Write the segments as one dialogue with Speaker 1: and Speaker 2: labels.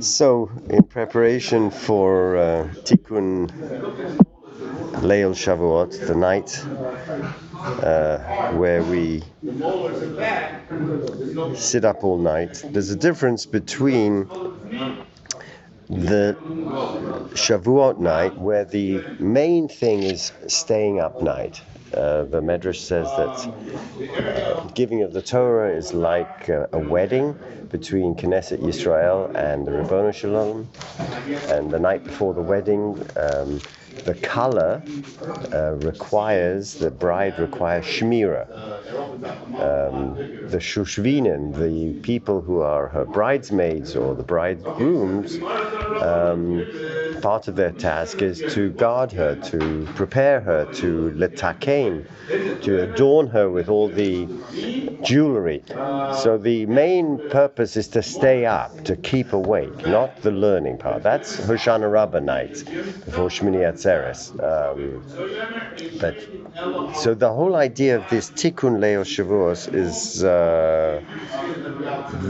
Speaker 1: So, in preparation for uh, Tikkun Leil Shavuot, the night uh, where we sit up all night, there's a difference between the Shavuot night, where the main thing is staying up night. Uh, the Medrash says that uh, giving of the Torah is like uh, a wedding between Knesset Yisrael and the Ribono Shel Olam. And the night before the wedding, um, the kala uh, requires, the bride requires shmira. Um, the shushvinin, the people who are her bridesmaids or the bridegrooms, um, part of their task is to guard her, to prepare her, to letakein, to adorn her with all the jewelry. So the main purpose is to stay up, to keep awake, not the learning part. That's Hoshana Rabbah night before Shmini Atzeres. Um, but so the whole idea of this Tikkun Leil Shavuos is uh,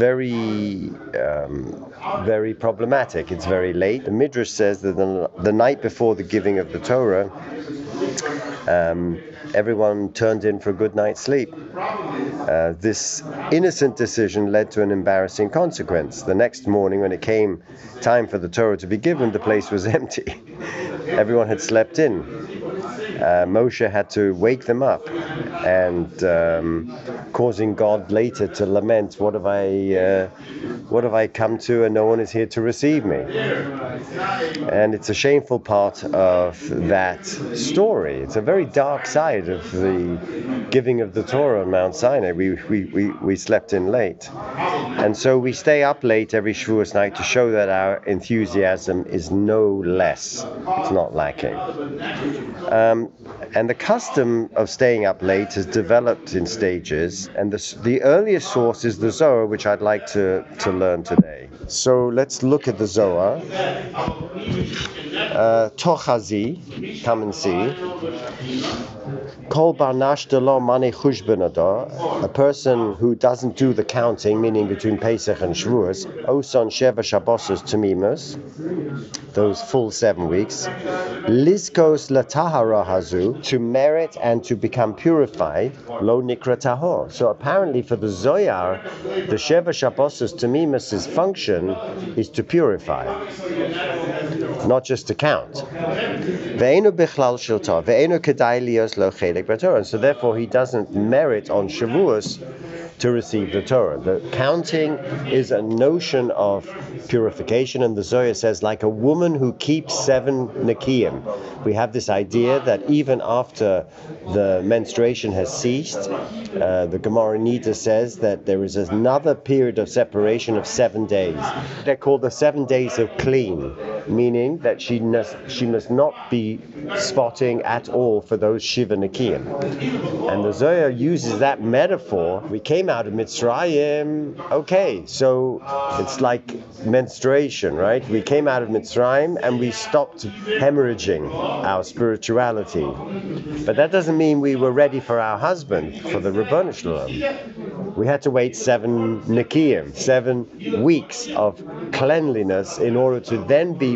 Speaker 1: very, um, very problematic. It's very late. The Midrash says that the, the night before the giving of the Torah, um, everyone turned in for a good night's sleep. Uh, this innocent decision led to an embarrassing consequence. The next morning, when it came time for the Torah to be given, the place was empty. everyone had slept in. Uh, Moshe had to wake them up and um, causing God later to lament, "What have I, uh, what have I come to, and no one is here to receive me?" And it's a shameful part of that story. It's a very dark side of the giving of the Torah on Mount Sinai. We we, we, we slept in late, and so we stay up late every Shavuos night to show that our enthusiasm is no less. It's not lacking. Um, and the custom of staying up late has developed in stages, and the, the earliest source is the Zohar, which I'd like to, to learn today. So let's look at the Zohar. Uh, Tochazi, come and see. Kol barnash lo mani chushbenado, a person who doesn't do the counting, meaning between Pesach and Shavuos, oson sheva shabbosos tamimus, those full seven weeks, liskos latahara hazu, to merit and to become purified, lo nikra tahor. So apparently for the Zohar, the sheva shabbosos tamimus' function is to purify, not just to count. Ve'enu bichlal shel tov, ve'enu kedai lios chelik b'Torah. And so therefore he doesn't merit on Shavuos to receive the Torah. The counting is a notion of purification, and the Zohar says, like a woman who keeps seven Nikiyim. We have this idea that even after the menstruation has ceased, uh, the Gemara Niddah says that there is another period of separation of seven days. They're called the seven days of clean, meaning that she must, she must not be spotting at all for those Shiva Nikiyim. And the Zohar uses that metaphor. We came out of Mitzrayim, okay, so it's like menstruation, right? We came out of Mitzrayim and we stopped hemorrhaging our spirituality. But that doesn't mean we were ready for our husband, for the Ribono Shel Olam. We had to wait seven Nikiyim, seven weeks of cleanliness in order to then be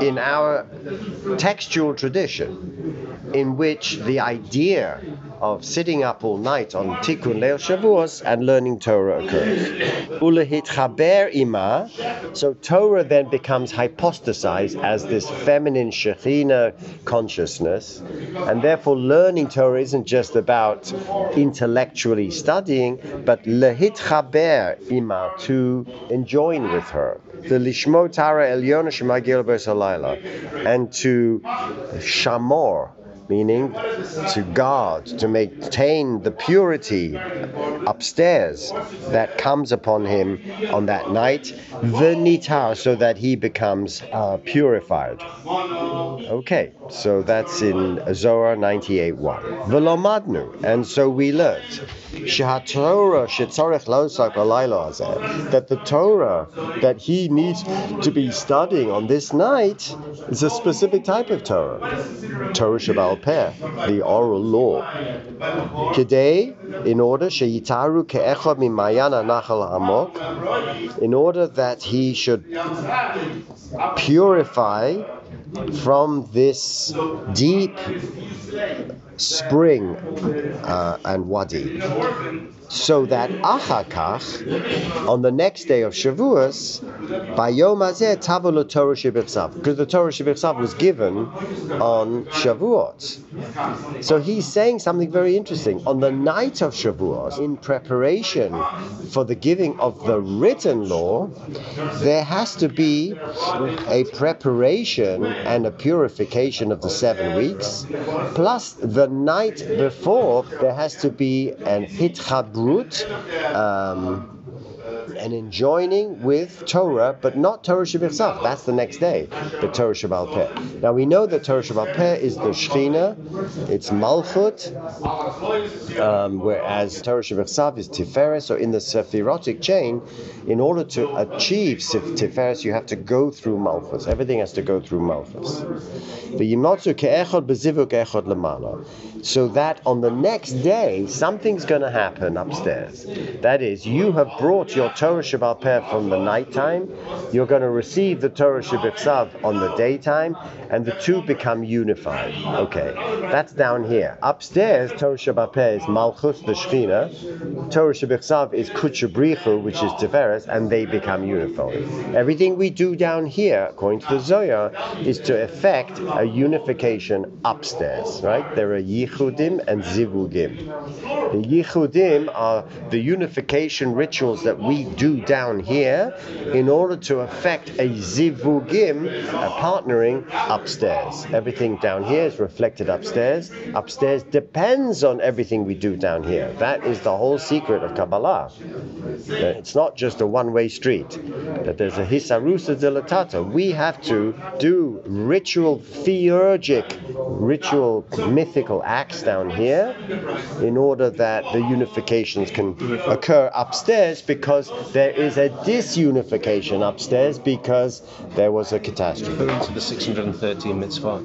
Speaker 1: in our textual tradition in which the idea of sitting up all night on Tikkun Leil Shavuos and learning Torah occurs. Ulehit chaber ima, so Torah then becomes hypostasized as this feminine Shekhinah consciousness, and therefore learning Torah isn't just about intellectually studying, but lehit chaber ima, to enjoin with her. The lishmo Tara Elyona Shemagil Halayla, and to shamor meaning to guard, to maintain the purity upstairs that comes upon him on that night, v'nitar, so that he becomes uh, purified. Okay, so that's in Zohar 98.1. V'lomadnu, and so we learned that the Torah that he needs to be studying on this night is a specific type of Torah, Torah Sheba'al The oral law. Today, in order nachal amok, in order that he should purify from this deep spring uh, and wadi. So that achakach, on the next day of Shavuos, by Yom Hazeh Tavolo Torah Shebechsav, because the Torah Shebechsav was given on Shavuot. So he's saying something very interesting. On the night of Shavuot, in preparation for the giving of the written law, there has to be a preparation and a purification of the seven weeks, plus the night before there has to be an hitchabrut, um, an enjoining with Torah, but not Torah Shabbat That's the next day, the Torah Sheba'al Peh. Now we know that Torah Sheba'al Peh is the Shechina, it's Malchut, um, whereas Torah Shabbat is Tiferet. So in the Sephirotic chain, in order to achieve Tiferet, you have to go through Malchus. Everything has to go through Malchus. So that on the next day, something's going to happen upstairs. That is, you have brought your Torah Sheba'al Peh from the nighttime, you're going to receive the Torah Shabbat on the daytime, and the two become unified. Okay, that's down here. Upstairs, Torah Sheba'al Peh is Malchus, the Shechina. Torah Shabbat is Kudsha Brich Hu, which is Tiferes, and they become unified. Everything we do down here, according to the Zohar, is to effect a unification upstairs, right? There are Yichudim and Zivugim. The Yichudim are the unification rituals that we do down here in order to affect a Zivugim, a partnering upstairs. Everything down here is reflected upstairs. Upstairs depends on everything we do down here. That is the whole secret of Kabbalah. Uh, it's not just a one-way street. That there's a hisarusa dilatata. We have to do ritual theurgic, ritual mythical acts down here in order that the unifications can occur upstairs because there is a disunification upstairs because there was a catastrophe.
Speaker 2: Into the 613 mitzvah.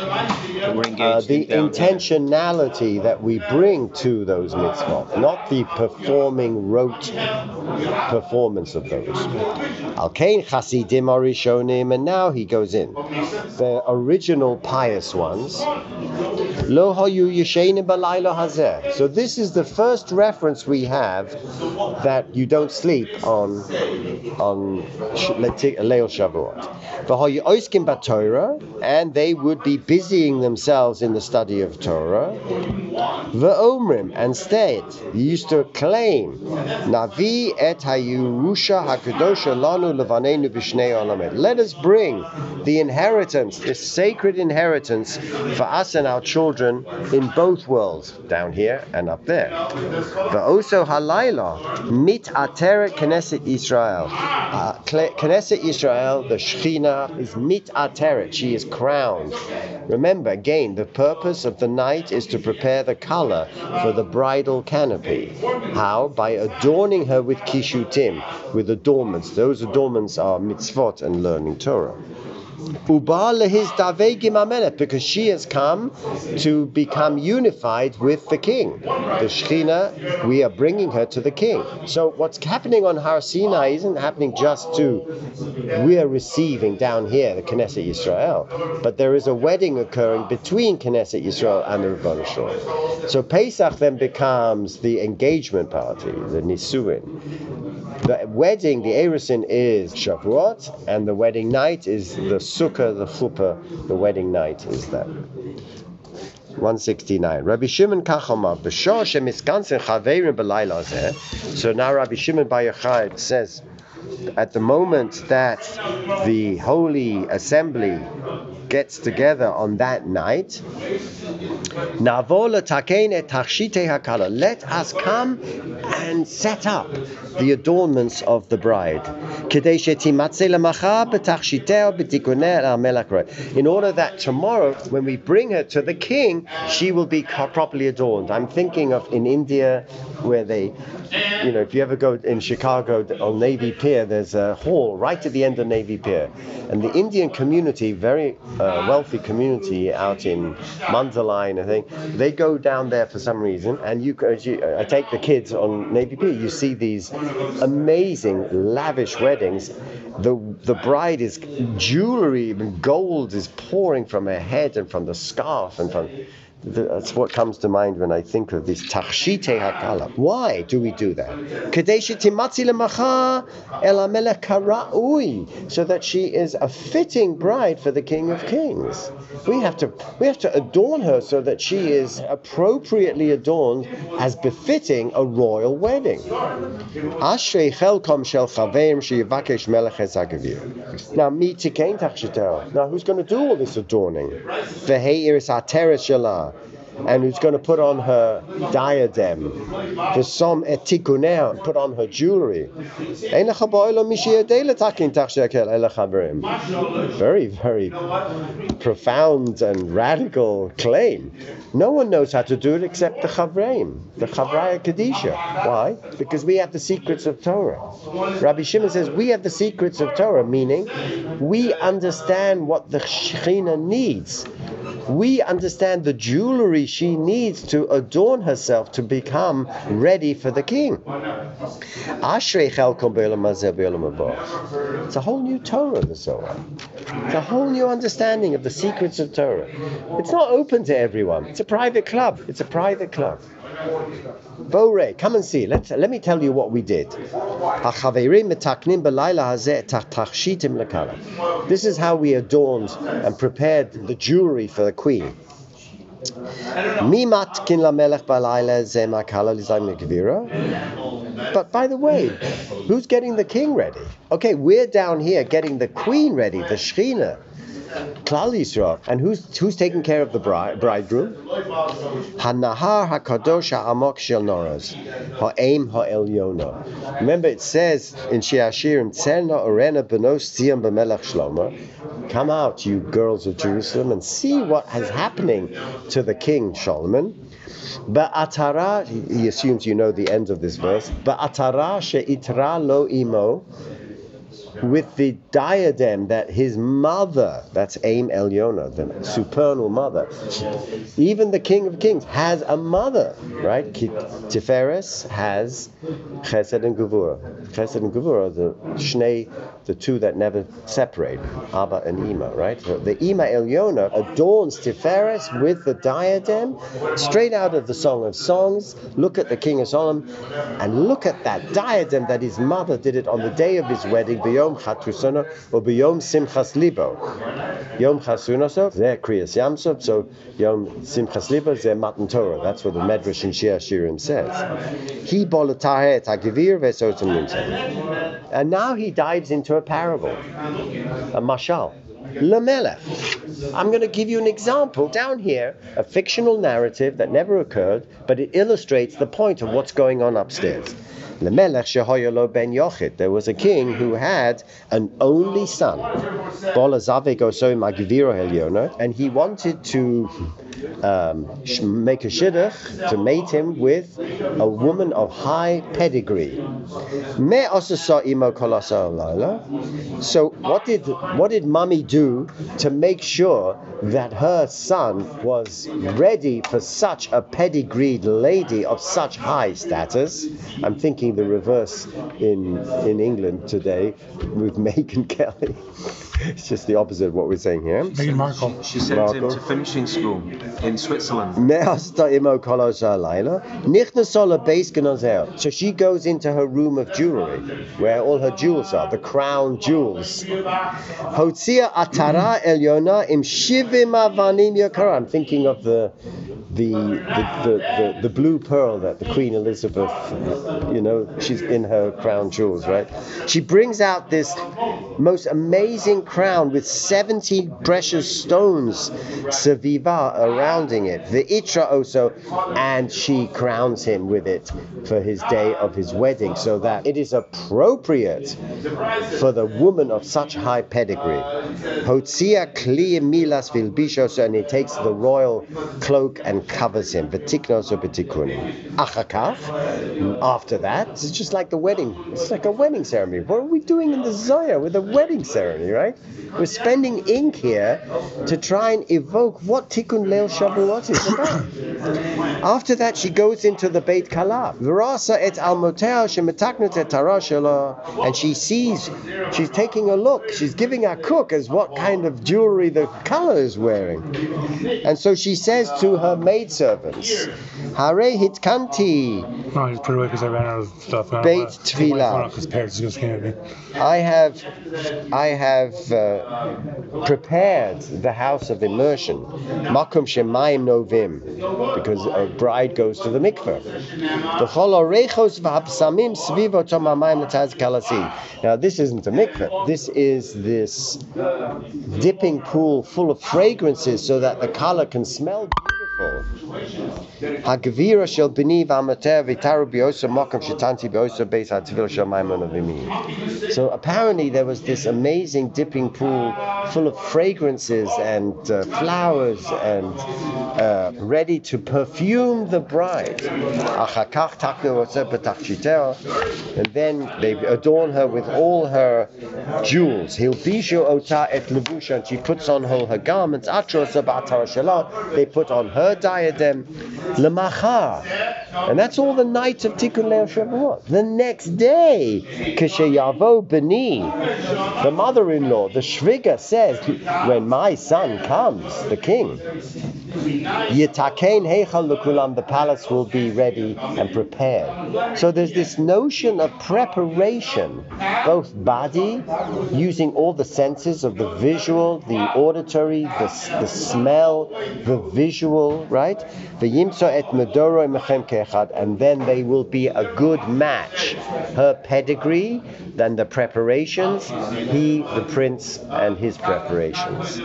Speaker 1: Uh, the intentionality that we bring to those mitzvot, not the performing rote performance of those. Alkein Chasidim Arishonim, and now he goes in. The original pious ones. Lo hayu yeshenim balaylo hazeh. So this is the first reference we have that you don't sleep on on Leil Shavuot. V'hayu oiskim and they would be busying themselves in the study of Torah. V'omrim, and state, used to claim, Navi et hayurusha hakadosha lanu levanenu olamet. Let us bring the inheritance, this sacred inheritance for us and our children in both worlds, down here and up there. V'oso halayla mit ateret Knesset Israel. Uh, Knesset Israel, the Shechina, is mit ateret. She is crowned. Remember, again, the purpose of the night is to prepare the kala for the bridal canopy. How? By adorning her with kishutim, with adornments. Those adornments are mitzvot and learning Torah because she has come to become unified with the king. The Shechina, we are bringing her to the king. So what's happening on Har Sinai isn't happening just to we are receiving down here the Knesset Yisrael, but there is a wedding occurring between Knesset Yisrael and the Rebbeinu Shalom. So Pesach then becomes the engagement party, the Nisuin. The wedding, the Erusin is Shavuot, and the wedding night is the Sukkah, the Chuppah, the wedding night is that. 169. Rabbi Shimon Kachomar, B'shor shemiskansen chaverim b'layla So now Rabbi Shimon Bar Yochai says, at the moment that the holy assembly gets together on that night. Let us come and set up the adornments of the bride. In order that tomorrow, when we bring her to the king, she will be properly adorned. I'm thinking of in India where they, you know, if you ever go in Chicago on Navy Pier, there's a hall right at the end of Navy Pier, and the Indian community, very uh, wealthy community out in Mundelein, I think, they go down there for some reason, and you, you I take the kids on Navy Pier, you see these amazing, lavish weddings. The the bride is jewelry, gold is pouring from her head and from the scarf and from. That's what comes to mind when I think of this tachshite hakala. Why do we do that? So that she is a fitting bride for the King of Kings. We have to we have to adorn her so that she is appropriately adorned as befitting a royal wedding. Now, mi tikein tachshiteo. Now, who's going to do all this adorning? And who's going to put on her diadem, the som etikunea, put on her jewelry. Very, very profound and radical claim. No one knows how to do it except the Chavreim, the Chavraya Kadisha. Why? Because we have the secrets of Torah. Rabbi Shimon says we have the secrets of Torah, meaning we understand what the Shekhinah needs. We understand the jewelry she needs to adorn herself to become ready for the king. It's a whole new Torah, the Zohar. It's a whole new understanding of the secrets of Torah. It's not open to everyone. It's a private club. It's a private club. Bore, come and see. Let, let me tell you what we did. This is how we adorned and prepared the jewelry for the queen. But by the way, who's getting the king ready? Okay, we're down here getting the queen ready, the Shechina. Klal Yisrael. And who's who's taking care of the bride, bridegroom? Hanahar Hakadosh Ha'amok Shel Noraz Ha'em Ha'Elyona. Remember, it says in Shir HaShirim, Tzerna Orena Benos Tzion B'Melech Shlomo. Come out, you girls of Jerusalem, and see what is happening to the king Solomon. Ba'atara, he assumes you know the end of this verse. Ba'atara she'itra lo imo with the diadem that his mother, that's Aim Eliona, the supernal mother, even the King of Kings has a mother, right? Tiferes has Chesed and Gevurah. Chesed and Gevurah the Shnei, the two that never separate, Abba and Ima, right? The Ima Eliona adorns Tiferes with the diadem, straight out of the Song of Songs. Look at the King of Solomon, and look at that diadem that his mother did it on the day of his wedding, B'yom Chatusana or B'yom Simchas Libo. Yom Chasunaso, zeh Kriyas Yam Suf, so Yom Simchas Libo, zeh Matan Torah. That's what the Medrash in Shir Shirim says. He bolatahe et hagivir ve'sotim. And now he dives into a parable, a mashal. Lamelech. I'm going to give you an example down here, a fictional narrative that never occurred, but it illustrates the point of what's going on upstairs. There was a king who had an only son, and he wanted to um, make a shidduch to mate him with a woman of high pedigree. So what did what did mummy do to make sure that her son was ready for such a pedigreed lady of such high status? I'm thinking the reverse in in England today with Megyn Kelly. It's just the opposite of what we're saying here.
Speaker 3: Meghan Markle.
Speaker 2: She sent him to finishing school in Switzerland.
Speaker 1: Me'asta imo kolos halayla, nichna sola beis. So she goes into her room of jewelry, where all her jewels are, the crown jewels. Hotzia atara elyona im shivim avanim yakara. I'm thinking of the the the, the, the the blue pearl that the Queen Elizabeth, you know, she's in her crown jewels, right? She brings out this most amazing crown with 70 precious stones, Saviva, surrounding it. The Itra also, and she crowns him with it for his day of his wedding, so that it is appropriate for the woman of such high pedigree. Hotzia Kli Milas Vilbishos, and he takes the royal cloak and covers him. After that, it's just like the wedding. It's like a wedding ceremony. What are we doing in the Zohar with a wedding ceremony, right? We're spending ink here to try and evoke what Tikkun Leil Shavuot is about. After that, she goes into the Beit Kala. Virasa et almotea shemetaknut et tarashela, and she sees, she's taking a look. She's giving a cook as what kind of jewelry the kala is wearing. And so she says to her maidservants, Hare hitkanti,
Speaker 3: No, I just put it away because I ran out of stuff.
Speaker 1: Beit
Speaker 3: wanna take my
Speaker 1: Tefillah.
Speaker 3: phone out 'cause parents just came at me.
Speaker 1: I have, I have uh, prepared the house of immersion, makom shemayim novim, because a bride goes to the mikveh. Now this isn't a mikveh. This is this dipping pool full of fragrances, so that the kala can smell Hagvira shel maimon avimi. So apparently there was this amazing dipping pool full of fragrances and uh, flowers and uh, ready to perfume the bride. And then they adorn her with all her jewels. Ota et levusha. And she puts on all her garments. They put on her diadem. Lemachar. And that's all the night of Tikkun Leil Shavuot. The next day, Kishayavo Beni, the mother-in-law, the Shviga says, when my son comes, the king, Yitakein Heichal the palace will be ready and prepared. So there's this notion of preparation, both body, using all the senses of the visual, the auditory, the, the smell, the visual, right? V'yimso et medoro imechem ke'echad, and then they will be a good match. Her pedigree, then the preparations, he, the prince, and his preparations.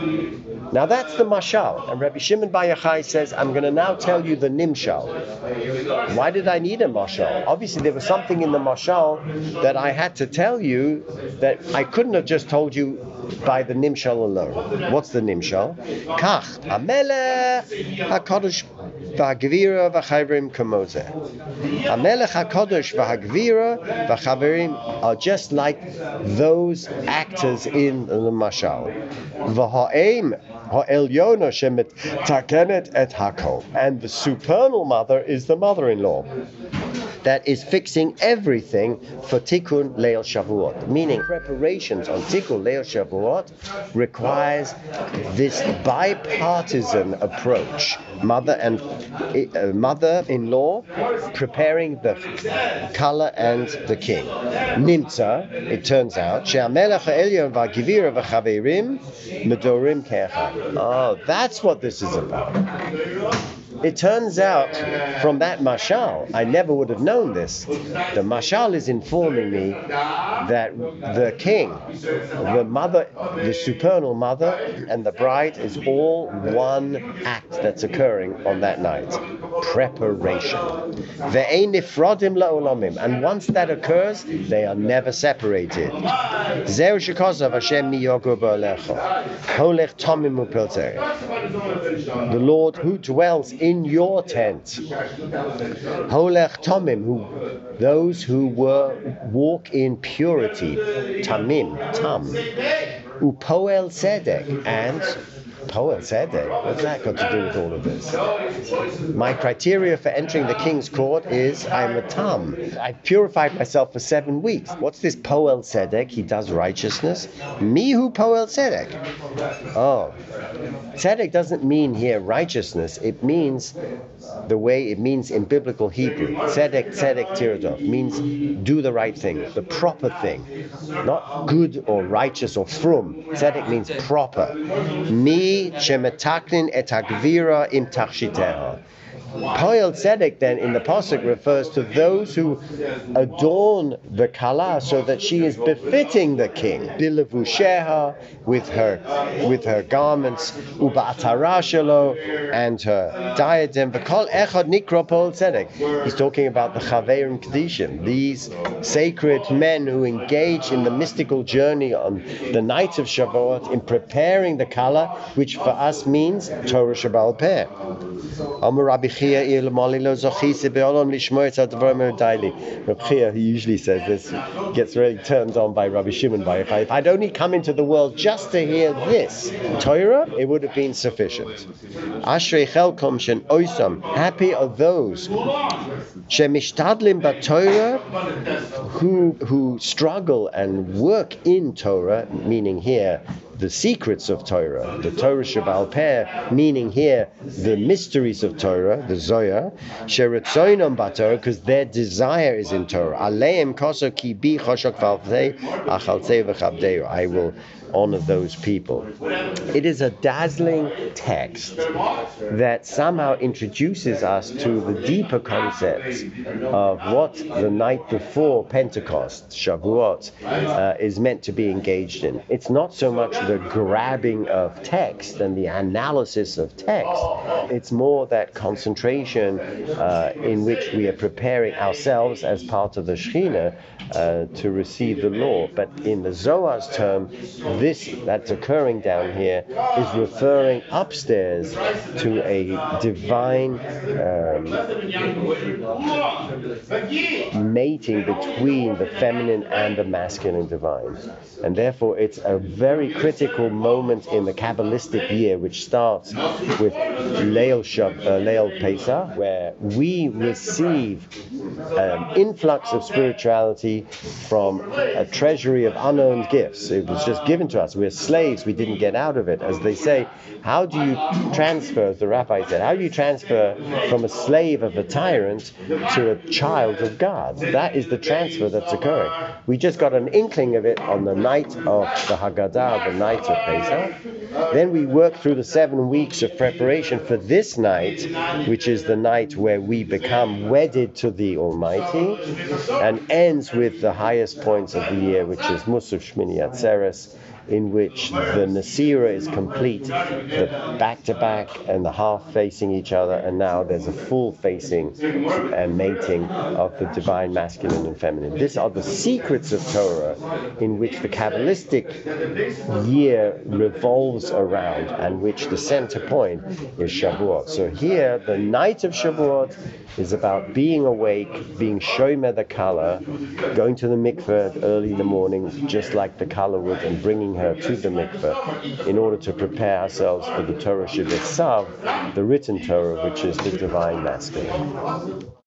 Speaker 1: Now that's the mashal, and Rabbi Shimon Bar says, "I'm going to now tell you the nimshal." Why did I need a mashal? Obviously, there was something in the mashal that I had to tell you that I couldn't have just told you by the nimshal alone. What's the nimshal? Kach amelech hakadosh v'hagvira v'chavrim kamozeh. Amelech hakadosh v'hagvira v'chavrim are just like those actors in the mashal. V'ha'em ha'elyona shemet takenet et hakol. And the supernal mother is the mother-in-law that is fixing everything for Tikkun Leil Shavuot. Meaning, preparations on Tikkun Leil Shavuot requires this bipartisan approach. Mother and uh, mother-in-law preparing the kala and the king. Nimtza, it turns out. Oh, that's what this is about. It turns out from that mashal, I never would have known this. The mashal is informing me that the king, the mother, the supernal mother, and the bride is all one act that's occurring on that night. Preparation. And once that occurs, they are never separated. The Lord who dwells in your tent. Holech Tomim, who those who were walk in purity, Tamim, Tam, Upoel Sedek, and Poel Sedek. What's that got to do with all of this? My criteria for entering the king's court is I'm a Tam. I've purified myself for seven weeks. What's this Poel Sedek? He does righteousness. Me who Poel Sedek. Oh, Tzedek doesn't mean here righteousness. It means the way it means in biblical Hebrew. Tzedek, tzedek, tiradov means do the right thing, the proper thing, not good or righteous or frum. Tzedek means proper. Shemetaknin et im tachshiteha. Poel Tzedek then in the pasuk refers to those who adorn the kala so that she is befitting the king. Bilevusheha with her with her garments, ubatara shelo and her diadem. V'kol echad nikra Poel Tzedek. He's talking about the Chaverim Kedishim, these sacred men who engage in the mystical journey on the night of Shavuot in preparing the kala, which for us means Torah Sheba'al Peh. Rabbi he usually says this, gets really turned on by Rabbi Shimon by if, I, if I'd only come into the world just to hear this Torah, it would have been sufficient. Ashrei chelkom shen oisam. Happy are those shemishtadlim b'Torah who who struggle and work in Torah, meaning here the secrets of Torah, the Torah Sheba'al Peh, meaning here the mysteries of Torah, the Zohar, Sheretzoinam Batorah, because their desire is in Torah. Aleim koso ki bi choshok valvei achaltei v'chabdeu. I will honor those people. It is a dazzling text that somehow introduces us to the deeper concepts of what the night before Pentecost, Shavuot, uh, is meant to be engaged in. It's not so much the grabbing of text and the analysis of text, it's more that concentration uh, in which we are preparing ourselves as part of the Shekhinah uh, to receive the law. But in the Zohar's term, this that's occurring down here is referring upstairs to a divine um, mating between the feminine and the masculine divine. And therefore, it's a very critical moment in the Kabbalistic year, which starts with Leil, Shab, uh, Leil Pesach, where we receive an influx of spirituality from a treasury of unearned gifts. It was just given to us. We're slaves. We didn't get out of it. As they say, how do you transfer, as the rabbi said, how do you transfer from a slave of a tyrant to a child of God? That is the transfer that's occurring. We just got an inkling of it on the night of the Haggadah, the night of Pesach. Then we work through the seven weeks of preparation for this night, which is the night where we become wedded to the Almighty, and ends with the highest points of the year, which is Musaf Shmini Atzeres, in which the Nasira is complete, the back to back and the half facing each other, and now there's a full facing and mating of the divine masculine and feminine. These are the secrets of Torah in which the Kabbalistic year revolves around and which the center point is Shavuot. So here, the night of Shavuot is about being awake, being shomer the kala, going to the mikveh early in the morning, just like the kala would, and bringing her to the mikveh in order to prepare ourselves for the Torah Shabbat the written Torah, which is the divine masculine.